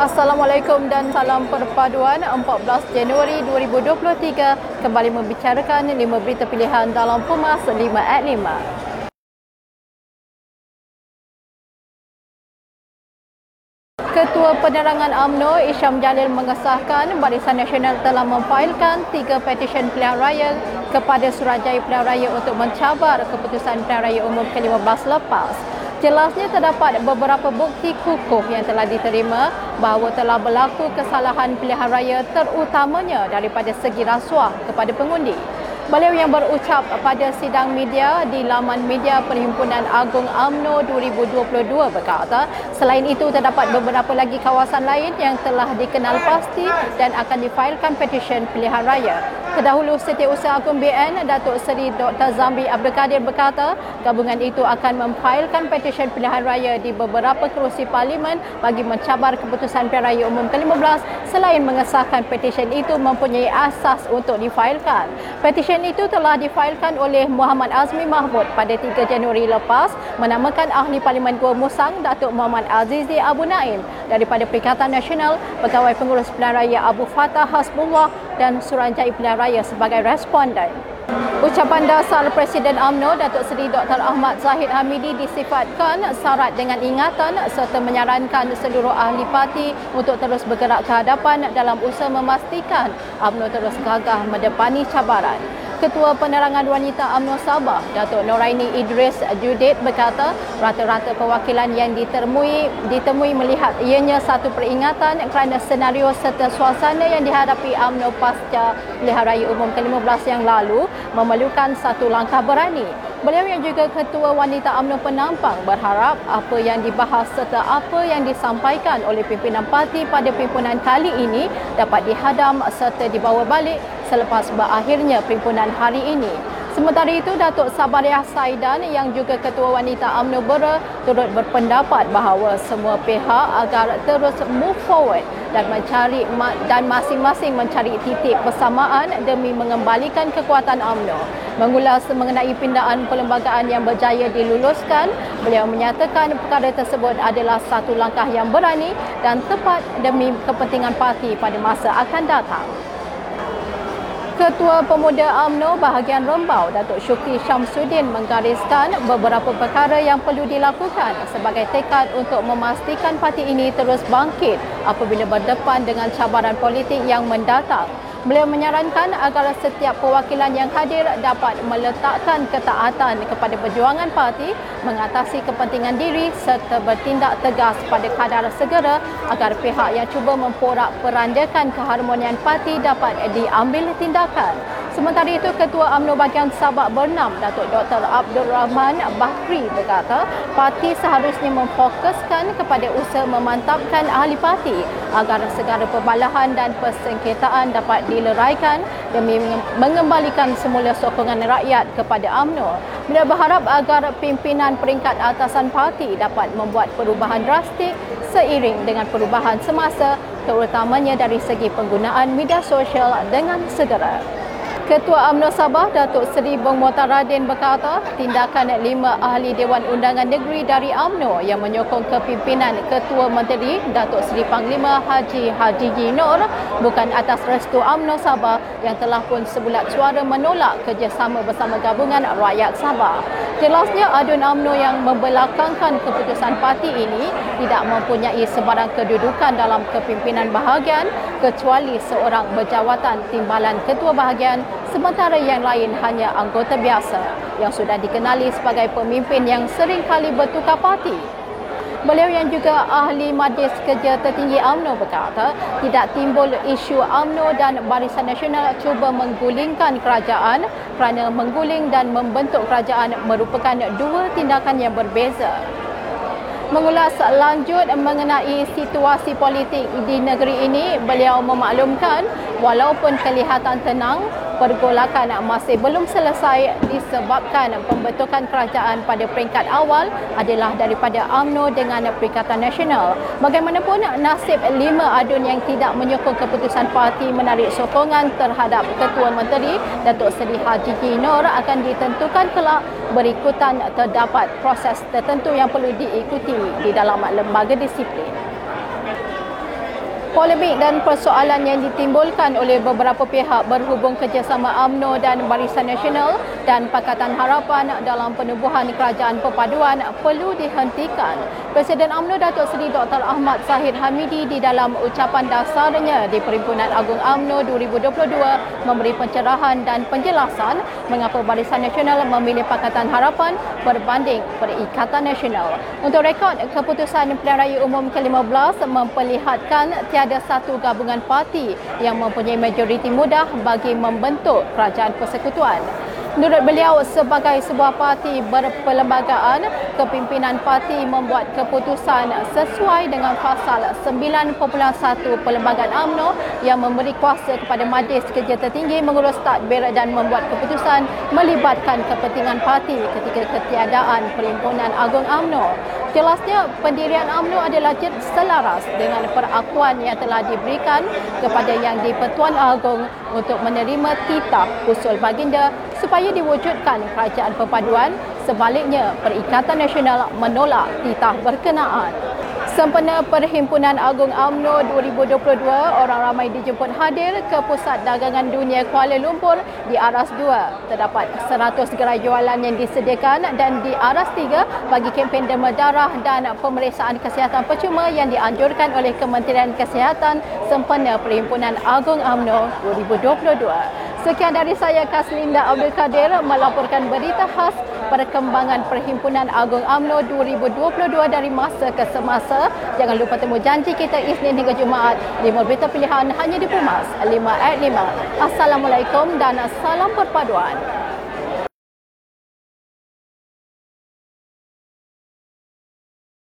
Assalamualaikum dan salam perpaduan 14 Januari 2023 kembali membicarakan 5 berita pilihan dalam Pumas 5 at 5. Ketua Penerangan AMNO Isyam Jalil mengesahkan Barisan Nasional telah memfailkan tiga petisyen pilihan raya kepada Suruhanjaya Pilihan Raya untuk mencabar keputusan Pilihan Raya Umum ke-15 lepas. Jelasnya terdapat beberapa bukti kukuh yang telah diterima bahawa telah berlaku kesalahan pilihan raya terutamanya daripada segi rasuah kepada pengundi. Beliau yang berucap pada sidang media di laman media Perhimpunan Agung AMNO 2022 berkata, selain itu terdapat beberapa lagi kawasan lain yang telah dikenal pasti dan akan difailkan petisyen pilihan raya. Terdahulu Setiausaha BN Datuk Seri Dr. Zambi Abdul Kadir berkata, gabungan itu akan memfailkan petisyen pilihan raya di beberapa kerusi parlimen bagi mencabar keputusan pilihan raya umum ke-15 selain mengesahkan petisyen itu mempunyai asas untuk difailkan. Petisyen itu telah difailkan oleh Muhammad Azmi Mahmud pada 3 Januari lepas menamakan Ahli Parlimen Gua Musang Datuk Muhammad Azizi Abu Naim daripada Perikatan Nasional Pegawai Pengurus Pilihan Raya Abu Fatah Hasbullah dan Suranjaya Pilihan Raya sebagai responden. Ucapan dasar Presiden AMNO Datuk Seri Dr. Ahmad Zahid Hamidi disifatkan syarat dengan ingatan serta menyarankan seluruh ahli parti untuk terus bergerak ke hadapan dalam usaha memastikan AMNO terus gagah mendepani cabaran. Ketua Penerangan Wanita UMNO Sabah, Datuk Noraini Idris Judit berkata, rata-rata perwakilan yang ditemui ditemui melihat ianya satu peringatan kerana senario serta suasana yang dihadapi UMNO pasca pilihan raya umum ke-15 yang lalu memerlukan satu langkah berani. Beliau yang juga Ketua Wanita UMNO Penampang berharap apa yang dibahas serta apa yang disampaikan oleh pimpinan parti pada pimpinan kali ini dapat dihadam serta dibawa balik selepas berakhirnya perhimpunan hari ini. Sementara itu, Datuk Sabariah Saidan yang juga Ketua Wanita UMNO Bera turut berpendapat bahawa semua pihak agar terus move forward dan mencari dan masing-masing mencari titik persamaan demi mengembalikan kekuatan UMNO. Mengulas mengenai pindaan perlembagaan yang berjaya diluluskan, beliau menyatakan perkara tersebut adalah satu langkah yang berani dan tepat demi kepentingan parti pada masa akan datang. Ketua Pemuda AMNO bahagian Rembau Datuk Syukri Syamsuddin menggariskan beberapa perkara yang perlu dilakukan sebagai tekad untuk memastikan parti ini terus bangkit apabila berdepan dengan cabaran politik yang mendatang. Beliau menyarankan agar setiap perwakilan yang hadir dapat meletakkan ketaatan kepada perjuangan parti, mengatasi kepentingan diri serta bertindak tegas pada kadar segera agar pihak yang cuba memporak perandakan keharmonian parti dapat diambil tindakan. Sementara itu, Ketua UMNO bagian Sabak Bernam, Datuk Dr. Abdul Rahman Bahri berkata, parti seharusnya memfokuskan kepada usaha memantapkan ahli parti agar segala perbalahan dan persengketaan dapat dileraikan demi mengembalikan semula sokongan rakyat kepada UMNO. Beliau berharap agar pimpinan peringkat atasan parti dapat membuat perubahan drastik seiring dengan perubahan semasa terutamanya dari segi penggunaan media sosial dengan segera. Ketua UMNO Sabah Datuk Seri Bong Motaradin berkata tindakan lima ahli Dewan Undangan Negeri dari UMNO yang menyokong kepimpinan Ketua Menteri Datuk Seri Panglima Haji Haji Jinor bukan atas restu UMNO Sabah yang telah pun sebulat suara menolak kerjasama bersama gabungan rakyat Sabah. Jelasnya adun UMNO yang membelakangkan keputusan parti ini tidak mempunyai sebarang kedudukan dalam kepimpinan bahagian kecuali seorang berjawatan timbalan ketua bahagian sementara yang lain hanya anggota biasa yang sudah dikenali sebagai pemimpin yang sering kali bertukar parti. Beliau yang juga ahli Majlis Kerja Tertinggi AMNO berkata, tidak timbul isu AMNO dan Barisan Nasional cuba menggulingkan kerajaan kerana mengguling dan membentuk kerajaan merupakan dua tindakan yang berbeza. Mengulas lanjut mengenai situasi politik di negeri ini, beliau memaklumkan walaupun kelihatan tenang, pergolakan masih belum selesai disebabkan pembentukan kerajaan pada peringkat awal adalah daripada AMNO dengan Perikatan Nasional. Bagaimanapun nasib lima adun yang tidak menyokong keputusan parti menarik sokongan terhadap Ketua Menteri Datuk Seri Haji Jinor akan ditentukan kelak berikutan terdapat proses tertentu yang perlu diikuti di dalam lembaga disiplin. Polemik dan persoalan yang ditimbulkan oleh beberapa pihak berhubung kerjasama AMNO dan Barisan Nasional dan Pakatan Harapan dalam penubuhan kerajaan perpaduan perlu dihentikan. Presiden AMNO Datuk Seri Dr. Ahmad Zahid Hamidi di dalam ucapan dasarnya di Perhimpunan Agung AMNO 2022 memberi pencerahan dan penjelasan mengapa Barisan Nasional memilih Pakatan Harapan berbanding Perikatan Nasional. Untuk rekod, keputusan Pilihan Raya Umum ke-15 memperlihatkan tiada satu gabungan parti yang mempunyai majoriti mudah bagi membentuk kerajaan persekutuan. Menurut beliau, sebagai sebuah parti berperlembagaan, kepimpinan parti membuat keputusan sesuai dengan pasal 9.1 Perlembagaan AMNO yang memberi kuasa kepada Majlis Kerja Tertinggi mengurus tadbir dan membuat keputusan melibatkan kepentingan parti ketika ketiadaan Perhimpunan Agung AMNO. Jelasnya, pendirian AMNO adalah selaras dengan perakuan yang telah diberikan kepada Yang di-Pertuan Agong untuk menerima titah usul baginda supaya diwujudkan kerajaan perpaduan sebaliknya Perikatan Nasional menolak titah berkenaan. Sempena Perhimpunan Agung AMNO 2022, orang ramai dijemput hadir ke Pusat Dagangan Dunia Kuala Lumpur di Aras 2. Terdapat 100 gerai jualan yang disediakan dan di Aras 3 bagi kempen demam darah dan pemeriksaan kesihatan percuma yang dianjurkan oleh Kementerian Kesihatan sempena Perhimpunan Agung AMNO 2022. Sekian dari saya Kaslinda Abdul Kadir melaporkan berita khas perkembangan Perhimpunan Agung AMNO 2022 dari masa ke semasa. Jangan lupa temu janji kita Isnin hingga Jumaat. Lima berita pilihan hanya di Pumas 5 at 5. Assalamualaikum dan salam perpaduan.